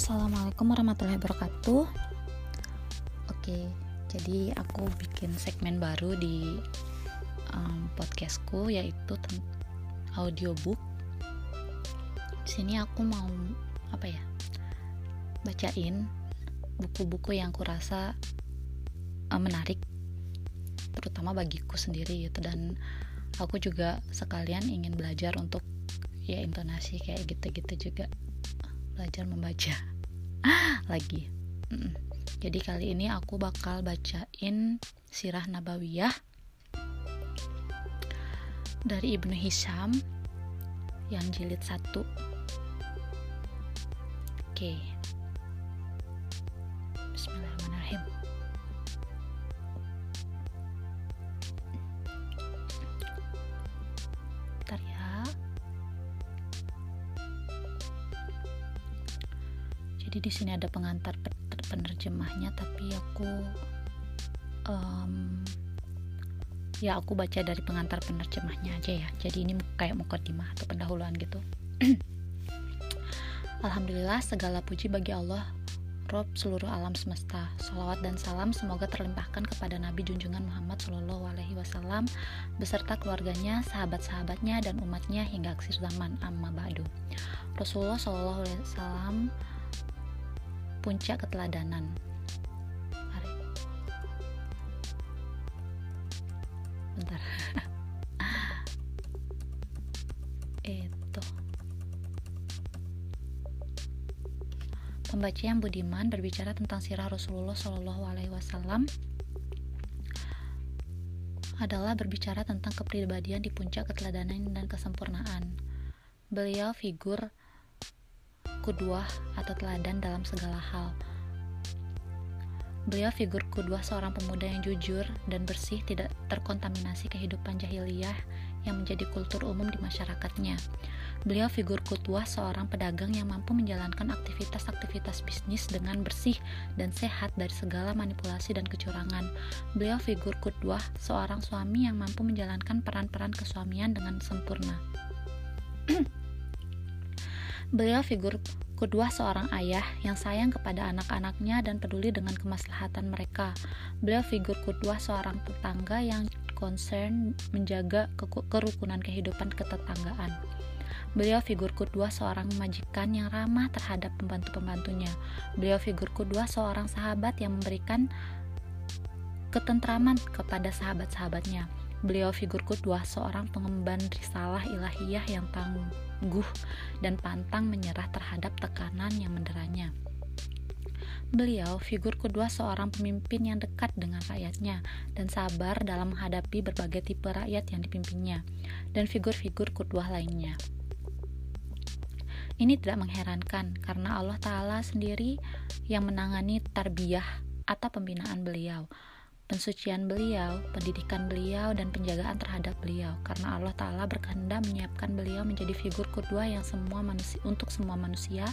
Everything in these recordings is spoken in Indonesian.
Assalamualaikum warahmatullahi wabarakatuh. Oke, jadi aku bikin segmen baru di um, podcastku yaitu audiobook. Di sini aku mau apa ya? Bacain buku-buku yang kurasa uh, menarik terutama bagiku sendiri gitu dan aku juga sekalian ingin belajar untuk ya intonasi kayak gitu-gitu juga belajar membaca lagi. Jadi kali ini aku bakal bacain sirah nabawiyah dari Ibnu Hisham yang jilid satu. Oke. Bismillahirrahmanirrahim ada pengantar penerjemahnya tapi aku um, ya aku baca dari pengantar penerjemahnya aja ya. Jadi ini kayak mukadimah atau pendahuluan gitu. Alhamdulillah segala puji bagi Allah Rob seluruh alam semesta. Salawat dan salam semoga terlimpahkan kepada Nabi junjungan Muhammad Shallallahu Alaihi Wasallam beserta keluarganya, sahabat-sahabatnya dan umatnya hingga akhir zaman. Amma ba'du. Rasulullah Shallallahu Alaihi Wasallam puncak keteladanan. Bentar. Itu. Pembaca yang budiman berbicara tentang sirah Rasulullah Shallallahu Alaihi Wasallam adalah berbicara tentang kepribadian di puncak keteladanan dan kesempurnaan. Beliau figur kudwah atau teladan dalam segala hal. Beliau figur kudwah seorang pemuda yang jujur dan bersih tidak terkontaminasi kehidupan jahiliyah yang menjadi kultur umum di masyarakatnya. Beliau figur kudwah seorang pedagang yang mampu menjalankan aktivitas-aktivitas bisnis dengan bersih dan sehat dari segala manipulasi dan kecurangan. Beliau figur kudwah seorang suami yang mampu menjalankan peran-peran kesuamian dengan sempurna. Beliau figur kedua seorang ayah yang sayang kepada anak-anaknya dan peduli dengan kemaslahatan mereka. Beliau figur kedua seorang tetangga yang concern menjaga kerukunan kehidupan ketetanggaan. Beliau figur kedua seorang majikan yang ramah terhadap pembantu-pembantunya. Beliau figur kedua seorang sahabat yang memberikan ketentraman kepada sahabat-sahabatnya. Beliau figur kedua seorang pengemban risalah ilahiyah yang tangguh dan pantang menyerah terhadap tekanan yang menderanya. Beliau figur kedua seorang pemimpin yang dekat dengan rakyatnya dan sabar dalam menghadapi berbagai tipe rakyat yang dipimpinnya, dan figur-figur kedua lainnya. Ini tidak mengherankan karena Allah Ta'ala sendiri yang menangani tarbiyah atau pembinaan beliau pensucian beliau, pendidikan beliau, dan penjagaan terhadap beliau. Karena Allah Ta'ala berkehendak menyiapkan beliau menjadi figur kedua yang semua manusia, untuk semua manusia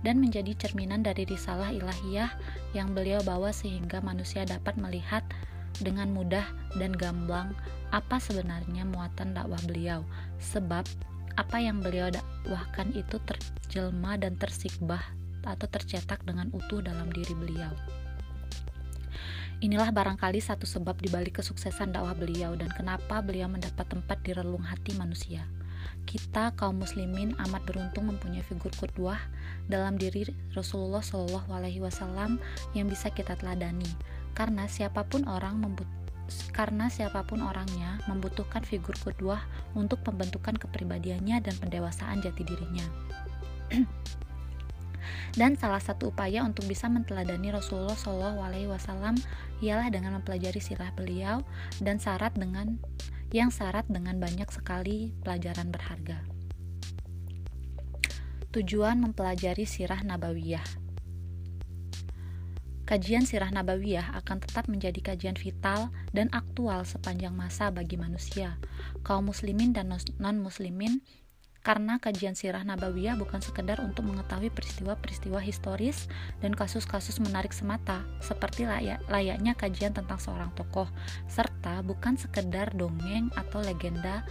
dan menjadi cerminan dari risalah ilahiyah yang beliau bawa sehingga manusia dapat melihat dengan mudah dan gamblang apa sebenarnya muatan dakwah beliau. Sebab apa yang beliau dakwahkan itu terjelma dan tersikbah atau tercetak dengan utuh dalam diri beliau. Inilah barangkali satu sebab dibalik kesuksesan dakwah beliau dan kenapa beliau mendapat tempat di relung hati manusia. Kita kaum muslimin amat beruntung mempunyai figur kudwah dalam diri Rasulullah Shallallahu Alaihi Wasallam yang bisa kita teladani. Karena siapa pun orang membut karena siapa pun orangnya membutuhkan figur kudwah untuk pembentukan kepribadiannya dan pendewasaan jati dirinya. Dan salah satu upaya untuk bisa menteladani Rasulullah Shallallahu Alaihi Wasallam ialah dengan mempelajari sirah beliau dan syarat dengan yang syarat dengan banyak sekali pelajaran berharga. Tujuan mempelajari sirah nabawiyah Kajian sirah nabawiyah akan tetap menjadi kajian vital dan aktual sepanjang masa bagi manusia, kaum muslimin dan non-muslimin karena kajian sirah nabawiyah bukan sekedar untuk mengetahui peristiwa-peristiwa historis dan kasus-kasus menarik semata, seperti layak, layaknya kajian tentang seorang tokoh, serta bukan sekedar dongeng atau legenda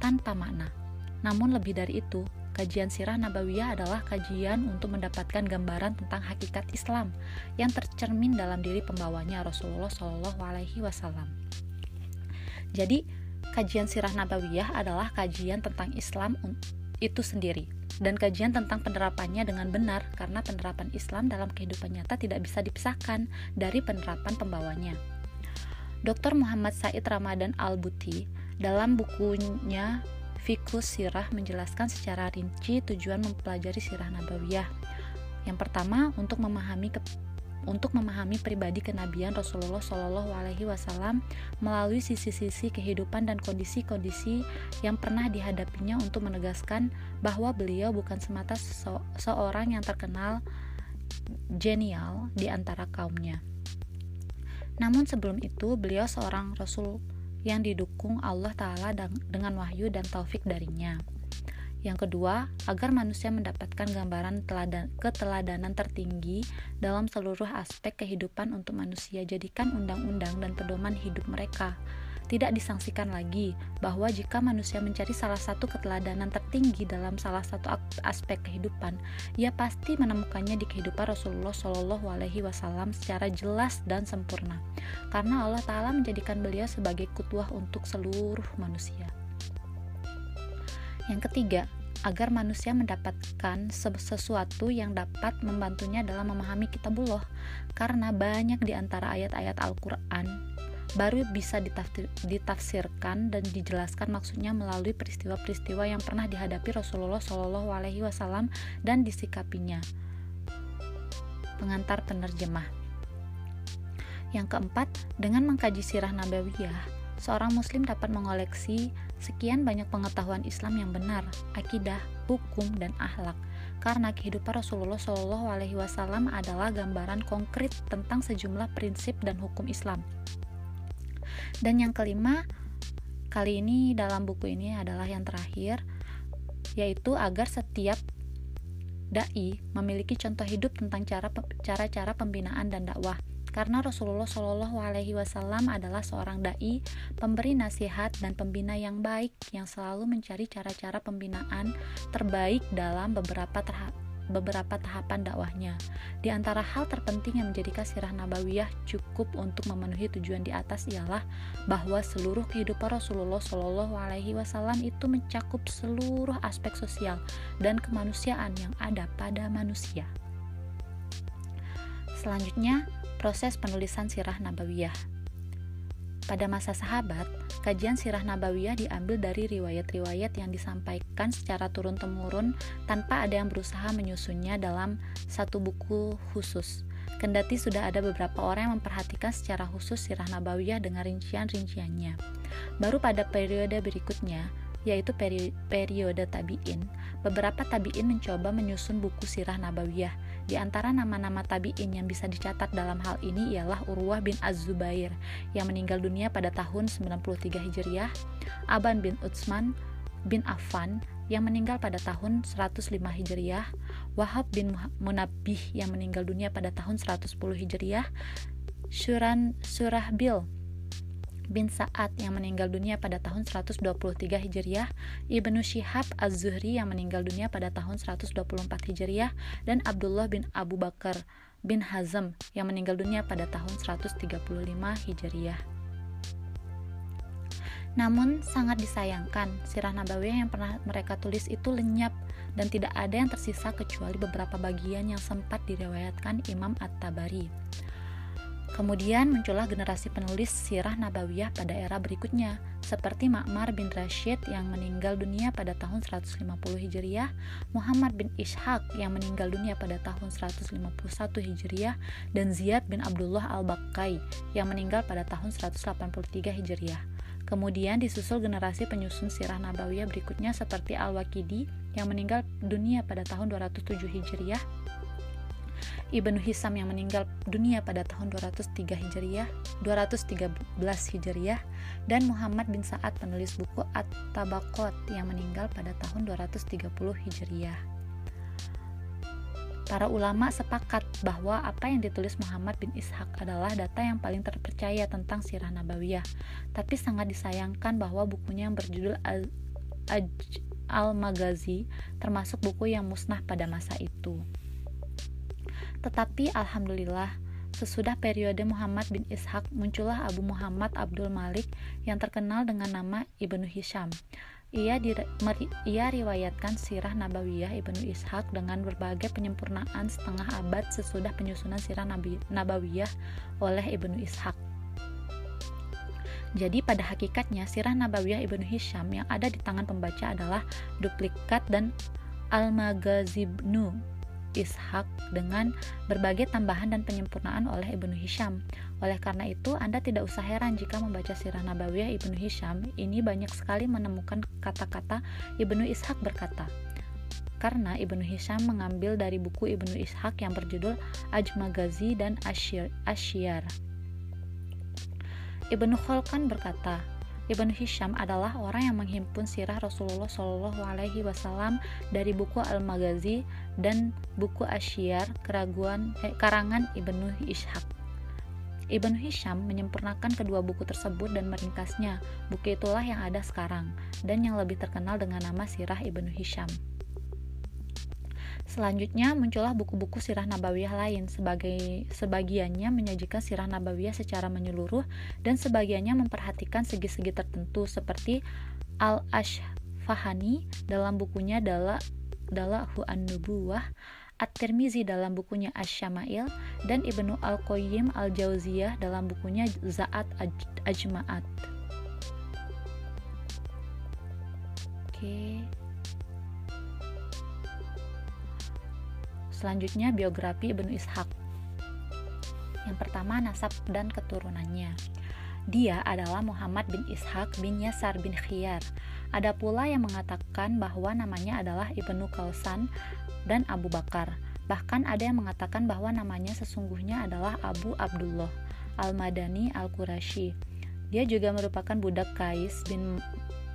tanpa makna. Namun lebih dari itu, kajian sirah nabawiyah adalah kajian untuk mendapatkan gambaran tentang hakikat Islam yang tercermin dalam diri pembawanya Rasulullah Shallallahu Alaihi Wasallam. Jadi, kajian sirah nabawiyah adalah kajian tentang Islam itu sendiri dan kajian tentang penerapannya dengan benar karena penerapan Islam dalam kehidupan nyata tidak bisa dipisahkan dari penerapan pembawanya. Dr. Muhammad Said Ramadan Al-Buti dalam bukunya Fikus Sirah menjelaskan secara rinci tujuan mempelajari sirah nabawiyah. Yang pertama, untuk memahami untuk memahami pribadi kenabian Rasulullah Shallallahu Alaihi Wasallam melalui sisi-sisi kehidupan dan kondisi-kondisi yang pernah dihadapinya untuk menegaskan bahwa beliau bukan semata se seorang yang terkenal genial di antara kaumnya. Namun sebelum itu, beliau seorang rasul yang didukung Allah Ta'ala dengan wahyu dan taufik darinya. Yang kedua, agar manusia mendapatkan gambaran teladan, keteladanan tertinggi dalam seluruh aspek kehidupan untuk manusia, jadikan undang-undang dan pedoman hidup mereka. Tidak disangsikan lagi bahwa jika manusia mencari salah satu keteladanan tertinggi dalam salah satu aspek kehidupan, ia pasti menemukannya di kehidupan Rasulullah Shallallahu Alaihi Wasallam secara jelas dan sempurna, karena Allah Taala menjadikan beliau sebagai kutuah untuk seluruh manusia. Yang ketiga, agar manusia mendapatkan sesuatu yang dapat membantunya dalam memahami kitabullah karena banyak di antara ayat-ayat Al-Qur'an baru bisa ditafsirkan dan dijelaskan maksudnya melalui peristiwa-peristiwa yang pernah dihadapi Rasulullah Shallallahu Alaihi Wasallam dan disikapinya. Pengantar penerjemah. Yang keempat, dengan mengkaji sirah nabawiyah, seorang muslim dapat mengoleksi sekian banyak pengetahuan Islam yang benar, akidah, hukum, dan akhlak. Karena kehidupan Rasulullah Shallallahu Alaihi Wasallam adalah gambaran konkret tentang sejumlah prinsip dan hukum Islam. Dan yang kelima, kali ini dalam buku ini adalah yang terakhir, yaitu agar setiap dai memiliki contoh hidup tentang cara cara-cara pembinaan dan dakwah. Karena Rasulullah Shallallahu Alaihi Wasallam adalah seorang dai, pemberi nasihat dan pembina yang baik yang selalu mencari cara-cara pembinaan terbaik dalam beberapa beberapa tahapan dakwahnya. Di antara hal terpenting yang menjadikan sirah nabawiyah cukup untuk memenuhi tujuan di atas ialah bahwa seluruh kehidupan Rasulullah Shallallahu Alaihi Wasallam itu mencakup seluruh aspek sosial dan kemanusiaan yang ada pada manusia. Selanjutnya, proses penulisan sirah nabawiyah. Pada masa sahabat, kajian sirah nabawiyah diambil dari riwayat-riwayat yang disampaikan secara turun-temurun tanpa ada yang berusaha menyusunnya dalam satu buku khusus. Kendati sudah ada beberapa orang yang memperhatikan secara khusus sirah nabawiyah dengan rincian-rinciannya. Baru pada periode berikutnya, yaitu peri periode tabi'in, beberapa tabi'in mencoba menyusun buku sirah nabawiyah. Di antara nama-nama tabi'in yang bisa dicatat dalam hal ini ialah Urwah bin Az-Zubair yang meninggal dunia pada tahun 93 Hijriah, Aban bin Utsman bin Affan yang meninggal pada tahun 105 Hijriah, Wahab bin Munabbih yang meninggal dunia pada tahun 110 Hijriah, Syuran Surahbil bin Sa'ad yang meninggal dunia pada tahun 123 Hijriah, Ibnu Syihab Az-Zuhri yang meninggal dunia pada tahun 124 Hijriah, dan Abdullah bin Abu Bakar bin Hazm yang meninggal dunia pada tahun 135 Hijriah. Namun sangat disayangkan, sirah nabawiyah yang pernah mereka tulis itu lenyap dan tidak ada yang tersisa kecuali beberapa bagian yang sempat diriwayatkan Imam At-Tabari. Kemudian muncullah generasi penulis sirah nabawiyah pada era berikutnya, seperti Ma'mar bin Rashid yang meninggal dunia pada tahun 150 Hijriah, Muhammad bin Ishaq yang meninggal dunia pada tahun 151 Hijriah, dan Ziyad bin Abdullah al-Bakkai yang meninggal pada tahun 183 Hijriah. Kemudian disusul generasi penyusun sirah nabawiyah berikutnya seperti Al-Waqidi yang meninggal dunia pada tahun 207 Hijriah, Ibnu Hisam yang meninggal dunia pada tahun 203 Hijriah, 213 Hijriah, dan Muhammad bin Sa'ad penulis buku At-Tabaqat yang meninggal pada tahun 230 Hijriah. Para ulama sepakat bahwa apa yang ditulis Muhammad bin Ishaq adalah data yang paling terpercaya tentang sirah nabawiyah, tapi sangat disayangkan bahwa bukunya yang berjudul Al-Maghazi termasuk buku yang musnah pada masa itu. Tetapi alhamdulillah Sesudah periode Muhammad bin Ishaq, muncullah Abu Muhammad Abdul Malik yang terkenal dengan nama Ibnu Hisham. Ia, ia riwayatkan sirah Nabawiyah Ibnu Ishaq dengan berbagai penyempurnaan setengah abad sesudah penyusunan sirah Nabi, Nabawiyah oleh Ibnu Ishaq. Jadi pada hakikatnya sirah Nabawiyah Ibnu Hisham yang ada di tangan pembaca adalah duplikat dan Al-Maghazibnu Ishak dengan berbagai tambahan dan penyempurnaan oleh Ibnu Hisham. Oleh karena itu, Anda tidak usah heran jika membaca Sirah Nabawiyah Ibnu Hisham, ini banyak sekali menemukan kata-kata Ibnu Ishak berkata. Karena Ibnu Hisham mengambil dari buku Ibnu Ishak yang berjudul Ajmagazi dan Asyir. Ibnu Kholkan berkata, Ibnu Hisham adalah orang yang menghimpun sirah Rasulullah Shallallahu Alaihi Wasallam dari buku Al-Maghazi dan buku Asyar keraguan eh, karangan Ibnu Ishaq. Ibnu Hisham menyempurnakan kedua buku tersebut dan meringkasnya. Buku itulah yang ada sekarang dan yang lebih terkenal dengan nama Sirah Ibnu Hisham. Selanjutnya muncullah buku-buku sirah nabawiyah lain sebagai sebagiannya menyajikan sirah nabawiyah secara menyeluruh dan sebagiannya memperhatikan segi-segi tertentu seperti Al-Ashfahani dalam bukunya Dala Dalahu An-Nubuwah At-Tirmizi dalam bukunya Asy-Syama'il dan Ibnu Al-Qayyim Al-Jauziyah dalam bukunya Za'at Ajma'at. Oke. Okay. Selanjutnya biografi Ibnu Ishaq. Yang pertama nasab dan keturunannya. Dia adalah Muhammad bin Ishaq bin Yasar bin Khiyar. Ada pula yang mengatakan bahwa namanya adalah Ibnu Kausan dan Abu Bakar. Bahkan ada yang mengatakan bahwa namanya sesungguhnya adalah Abu Abdullah Al-Madani Al-Qurashi. Dia juga merupakan budak Kais bin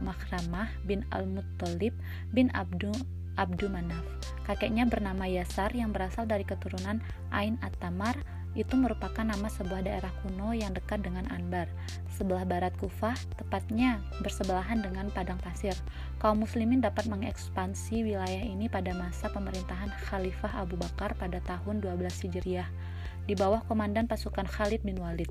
Makhramah bin Al-Muttalib bin Abdul Abdu Manaf. Kakeknya bernama Yasar yang berasal dari keturunan Ain At-Tamar itu merupakan nama sebuah daerah kuno yang dekat dengan Anbar, sebelah barat Kufah, tepatnya bersebelahan dengan padang pasir. Kaum muslimin dapat mengekspansi wilayah ini pada masa pemerintahan Khalifah Abu Bakar pada tahun 12 Hijriah, di bawah komandan pasukan Khalid bin Walid.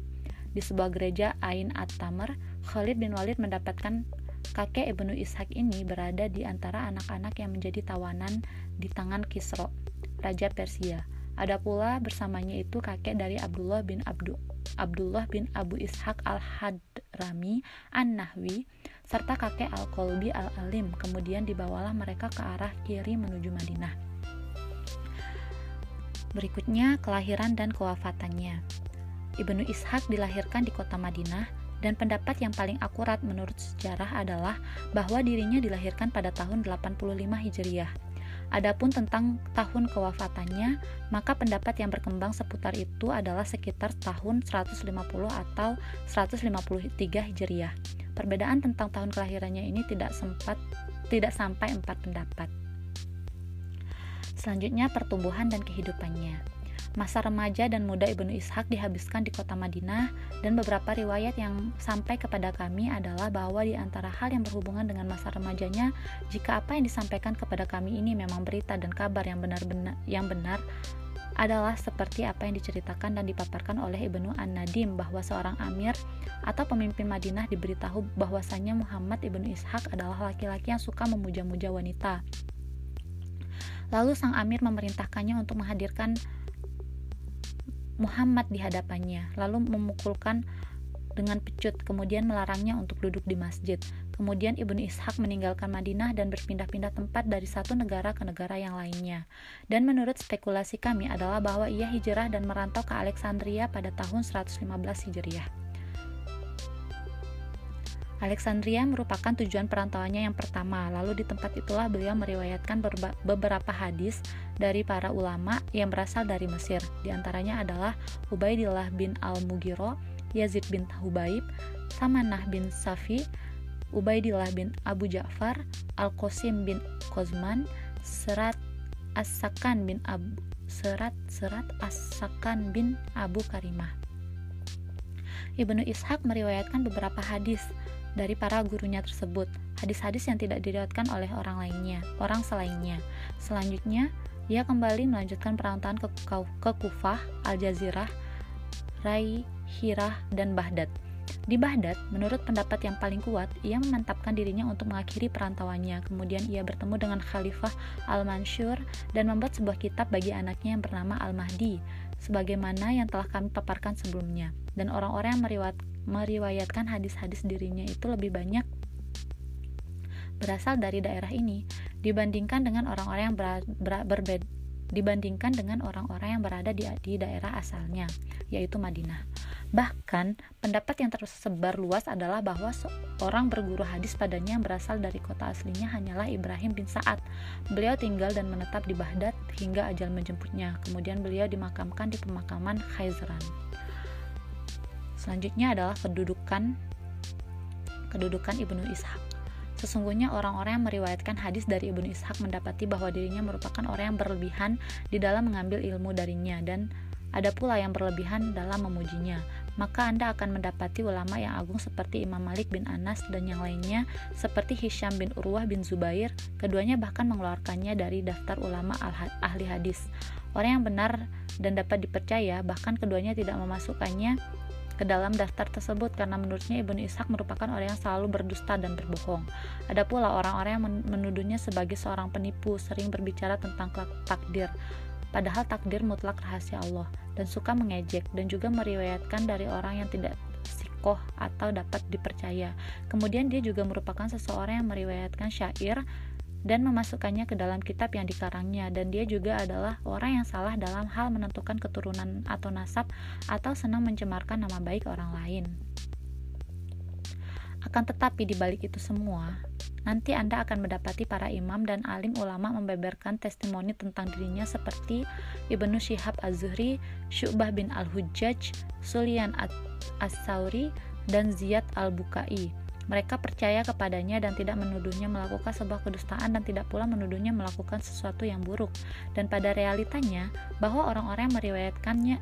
Di sebuah gereja Ain At-Tamar, Khalid bin Walid mendapatkan Kakek Ibnu Ishak ini berada di antara anak-anak yang menjadi tawanan di tangan Kisro, Raja Persia. Ada pula bersamanya itu kakek dari Abdullah bin Abdu, Abdullah bin Abu Ishak al-Hadrami an-Nahwi, serta kakek Al-Kolbi al-Alim. Kemudian dibawalah mereka ke arah kiri menuju Madinah. Berikutnya kelahiran dan kewafatannya. Ibnu Ishak dilahirkan di kota Madinah dan pendapat yang paling akurat menurut sejarah adalah bahwa dirinya dilahirkan pada tahun 85 Hijriah. Adapun tentang tahun kewafatannya, maka pendapat yang berkembang seputar itu adalah sekitar tahun 150 atau 153 Hijriah. Perbedaan tentang tahun kelahirannya ini tidak sempat tidak sampai empat pendapat. Selanjutnya pertumbuhan dan kehidupannya. Masa remaja dan muda Ibnu Ishak dihabiskan di kota Madinah dan beberapa riwayat yang sampai kepada kami adalah bahwa di antara hal yang berhubungan dengan masa remajanya, jika apa yang disampaikan kepada kami ini memang berita dan kabar yang benar-benar yang benar adalah seperti apa yang diceritakan dan dipaparkan oleh Ibnu An-Nadim bahwa seorang amir atau pemimpin Madinah diberitahu bahwasanya Muhammad Ibnu Ishak adalah laki-laki yang suka memuja-muja wanita. Lalu sang amir memerintahkannya untuk menghadirkan Muhammad di hadapannya, lalu memukulkan dengan pecut, kemudian melarangnya untuk duduk di masjid. Kemudian Ibnu Ishaq meninggalkan Madinah dan berpindah-pindah tempat dari satu negara ke negara yang lainnya. Dan menurut spekulasi kami adalah bahwa ia hijrah dan merantau ke Alexandria pada tahun 115 Hijriah. Alexandria merupakan tujuan perantauannya yang pertama. Lalu di tempat itulah beliau meriwayatkan beberapa hadis dari para ulama yang berasal dari Mesir. Di antaranya adalah Ubaidillah bin Al-Mughiro, Yazid bin Hubaib, Samanah bin Safi, Ubaidillah bin Abu Ja'far, Al-Qasim bin Kozman, Serat As-Sakan bin Abu Serat Serat As-Sakan bin Abu Karimah. Ibnu Ishaq meriwayatkan beberapa hadis dari para gurunya tersebut. hadis-hadis yang tidak diriwayatkan oleh orang lainnya, orang selainnya. Selanjutnya, ia kembali melanjutkan perantauan ke, ke Kufah, Al-Jazirah, Rai, Hirah, dan Baghdad. Di Baghdad, menurut pendapat yang paling kuat, ia memantapkan dirinya untuk mengakhiri perantauannya. Kemudian ia bertemu dengan Khalifah Al-Mansur dan membuat sebuah kitab bagi anaknya yang bernama Al-Mahdi, sebagaimana yang telah kami paparkan sebelumnya. Dan orang-orang yang meriwayat, meriwayatkan hadis-hadis dirinya itu lebih banyak berasal dari daerah ini dibandingkan dengan orang-orang yang ber, ber, berbeda dibandingkan dengan orang-orang yang berada di, di daerah asalnya, yaitu Madinah. Bahkan, pendapat yang tersebar luas adalah bahwa seorang berguru hadis padanya yang berasal dari kota aslinya hanyalah Ibrahim bin Sa'ad. Beliau tinggal dan menetap di Baghdad hingga ajal menjemputnya. Kemudian beliau dimakamkan di pemakaman Khayzran. Selanjutnya adalah kedudukan kedudukan Ibnu Ishaq. Sesungguhnya orang-orang yang meriwayatkan hadis dari Ibnu Ishaq mendapati bahwa dirinya merupakan orang yang berlebihan di dalam mengambil ilmu darinya dan ada pula yang berlebihan dalam memujinya. Maka Anda akan mendapati ulama yang agung seperti Imam Malik bin Anas dan yang lainnya seperti Hisham bin Urwah bin Zubair. Keduanya bahkan mengeluarkannya dari daftar ulama ahli hadis. Orang yang benar dan dapat dipercaya bahkan keduanya tidak memasukkannya ke dalam daftar tersebut karena menurutnya Ibnu Ishaq merupakan orang yang selalu berdusta dan berbohong. Ada pula orang-orang yang menuduhnya sebagai seorang penipu, sering berbicara tentang takdir, padahal takdir mutlak rahasia Allah, dan suka mengejek dan juga meriwayatkan dari orang yang tidak sikoh atau dapat dipercaya. Kemudian dia juga merupakan seseorang yang meriwayatkan syair dan memasukkannya ke dalam kitab yang dikarangnya dan dia juga adalah orang yang salah dalam hal menentukan keturunan atau nasab atau senang mencemarkan nama baik orang lain. Akan tetapi di balik itu semua, nanti Anda akan mendapati para imam dan alim ulama membeberkan testimoni tentang dirinya seperti Ibnu Syihab Az-Zuhri, Syu'bah bin Al-Hujjaj, Sulian As-Sauri, dan Ziyad Al-Bukai mereka percaya kepadanya dan tidak menuduhnya melakukan sebuah kedustaan dan tidak pula menuduhnya melakukan sesuatu yang buruk. Dan pada realitanya, bahwa orang-orang yang meriwayatkannya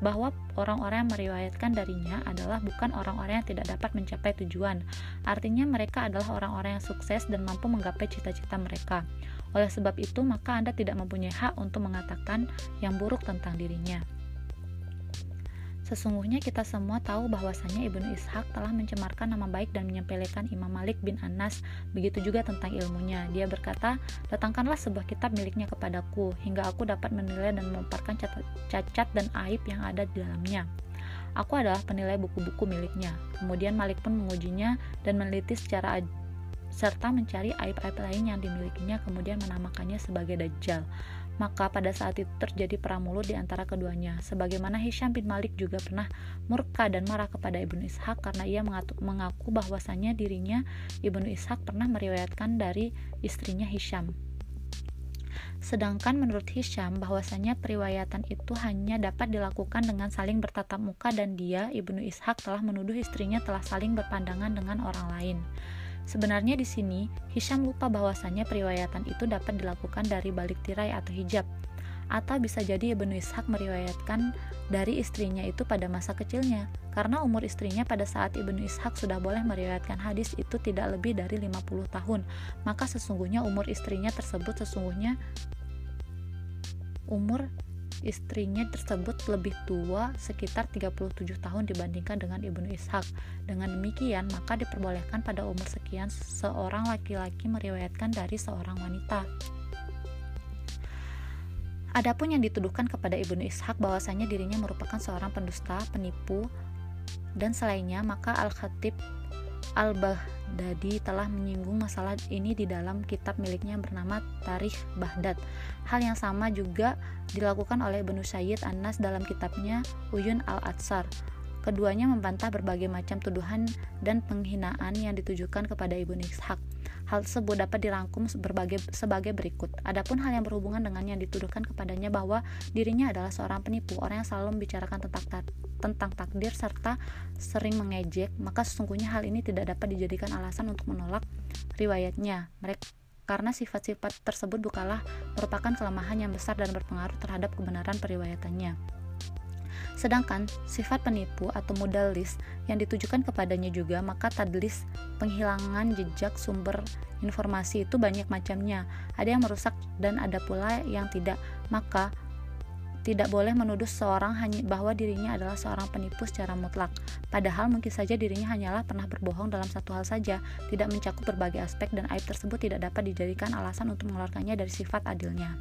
bahwa orang-orang yang meriwayatkan darinya adalah bukan orang-orang yang tidak dapat mencapai tujuan. Artinya mereka adalah orang-orang yang sukses dan mampu menggapai cita-cita mereka. Oleh sebab itu, maka Anda tidak mempunyai hak untuk mengatakan yang buruk tentang dirinya. Sesungguhnya kita semua tahu bahwasanya Ibnu Ishaq telah mencemarkan nama baik dan menyepelekan Imam Malik bin Anas, begitu juga tentang ilmunya. Dia berkata, datangkanlah sebuah kitab miliknya kepadaku, hingga aku dapat menilai dan memaparkan cacat dan aib yang ada di dalamnya. Aku adalah penilai buku-buku miliknya. Kemudian Malik pun mengujinya dan meneliti secara serta mencari aib-aib lain yang dimilikinya kemudian menamakannya sebagai Dajjal. Maka pada saat itu terjadi perang mulut di antara keduanya. Sebagaimana Hisham bin Malik juga pernah murka dan marah kepada Ibnu Ishaq karena ia mengaku bahwasannya dirinya Ibnu Ishaq pernah meriwayatkan dari istrinya Hisham. Sedangkan menurut Hisham bahwasanya periwayatan itu hanya dapat dilakukan dengan saling bertatap muka dan dia Ibnu Ishaq telah menuduh istrinya telah saling berpandangan dengan orang lain. Sebenarnya di sini, Hisham lupa bahwasannya periwayatan itu dapat dilakukan dari balik tirai atau hijab, atau bisa jadi Ibnu Ishaq meriwayatkan dari istrinya itu pada masa kecilnya, karena umur istrinya pada saat Ibnu Ishaq sudah boleh meriwayatkan hadis itu tidak lebih dari 50 tahun, maka sesungguhnya umur istrinya tersebut sesungguhnya umur istrinya tersebut lebih tua sekitar 37 tahun dibandingkan dengan Ibnu Ishaq. Dengan demikian, maka diperbolehkan pada umur sekian seorang laki-laki meriwayatkan dari seorang wanita. Adapun yang dituduhkan kepada Ibnu Ishaq bahwasanya dirinya merupakan seorang pendusta, penipu, dan selainnya, maka Al-Khatib Al-Baghdadi telah menyinggung masalah ini di dalam kitab miliknya yang bernama Tarikh Baghdad. Hal yang sama juga dilakukan oleh Ibnu Sayyid Anas dalam kitabnya Uyun Al-Atsar. Keduanya membantah berbagai macam tuduhan dan penghinaan yang ditujukan kepada Ibnu Ishaq. Hal tersebut dapat dirangkum berbagai, sebagai berikut. Adapun hal yang berhubungan dengan yang dituduhkan kepadanya bahwa dirinya adalah seorang penipu, orang yang selalu membicarakan tentang tentang takdir serta sering mengejek, maka sesungguhnya hal ini tidak dapat dijadikan alasan untuk menolak riwayatnya. Mereka karena sifat-sifat tersebut bukanlah merupakan kelemahan yang besar dan berpengaruh terhadap kebenaran periwayatannya. Sedangkan sifat penipu atau modalis yang ditujukan kepadanya juga, maka tadlis penghilangan jejak sumber informasi itu banyak macamnya. Ada yang merusak dan ada pula yang tidak. Maka tidak boleh menuduh seorang hanya bahwa dirinya adalah seorang penipu secara mutlak. Padahal mungkin saja dirinya hanyalah pernah berbohong dalam satu hal saja, tidak mencakup berbagai aspek dan aib tersebut tidak dapat dijadikan alasan untuk mengeluarkannya dari sifat adilnya.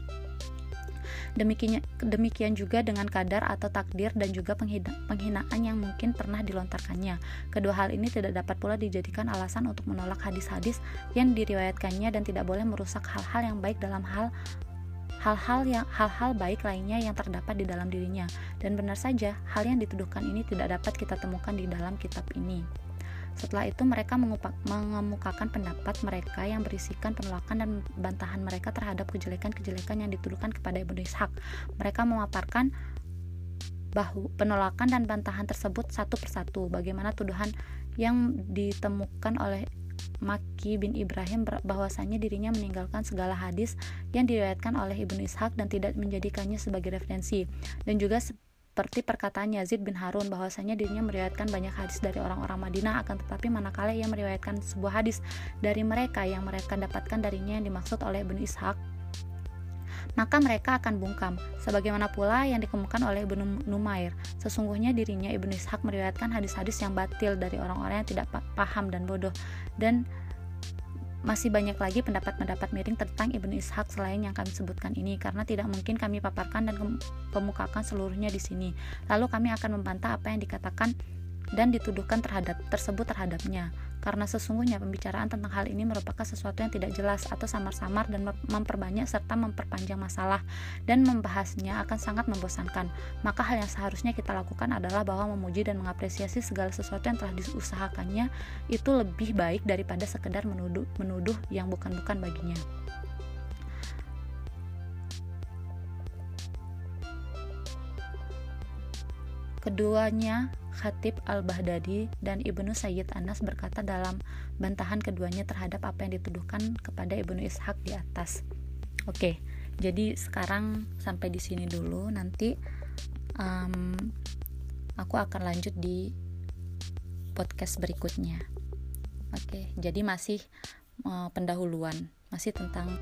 Demikian, demikian juga dengan kadar atau takdir dan juga penghinaan yang mungkin pernah dilontarkannya. Kedua hal ini tidak dapat pula dijadikan alasan untuk menolak hadis-hadis yang diriwayatkannya dan tidak boleh merusak hal-hal yang baik dalam hal hal-hal yang hal-hal baik lainnya yang terdapat di dalam dirinya dan benar saja hal yang dituduhkan ini tidak dapat kita temukan di dalam kitab ini. Setelah itu mereka mengemukakan pendapat mereka yang berisikan penolakan dan bantahan mereka terhadap kejelekan-kejelekan yang dituduhkan kepada Ibnu Ishaq. Mereka memaparkan bahwa penolakan dan bantahan tersebut satu persatu. Bagaimana tuduhan yang ditemukan oleh Maki bin Ibrahim bahwasanya dirinya meninggalkan segala hadis yang diriwayatkan oleh Ibnu Ishaq dan tidak menjadikannya sebagai referensi dan juga seperti perkataan Yazid bin Harun bahwasanya dirinya meriwayatkan banyak hadis dari orang-orang Madinah akan tetapi manakala ia meriwayatkan sebuah hadis dari mereka yang mereka dapatkan darinya yang dimaksud oleh Ibnu Ishaq maka mereka akan bungkam. Sebagaimana pula yang dikemukakan oleh Ibnu Numair, sesungguhnya dirinya Ibnu Ishaq meriwayatkan hadis-hadis yang batil dari orang-orang yang tidak paham dan bodoh dan masih banyak lagi pendapat-pendapat miring tentang Ibnu Ishaq selain yang kami sebutkan ini karena tidak mungkin kami paparkan dan kemukakan seluruhnya di sini. Lalu kami akan membantah apa yang dikatakan dan dituduhkan terhadap tersebut terhadapnya karena sesungguhnya pembicaraan tentang hal ini merupakan sesuatu yang tidak jelas atau samar-samar dan memperbanyak serta memperpanjang masalah dan membahasnya akan sangat membosankan. Maka hal yang seharusnya kita lakukan adalah bahwa memuji dan mengapresiasi segala sesuatu yang telah diusahakannya itu lebih baik daripada sekedar menuduh menuduh yang bukan-bukan baginya. Keduanya Khatib Al-Baghdadi dan Ibnu Sayyid Anas berkata dalam bantahan keduanya terhadap apa yang dituduhkan kepada Ibnu Ishaq di atas. Oke, jadi sekarang sampai di sini dulu. Nanti um, aku akan lanjut di podcast berikutnya. Oke, jadi masih uh, pendahuluan, masih tentang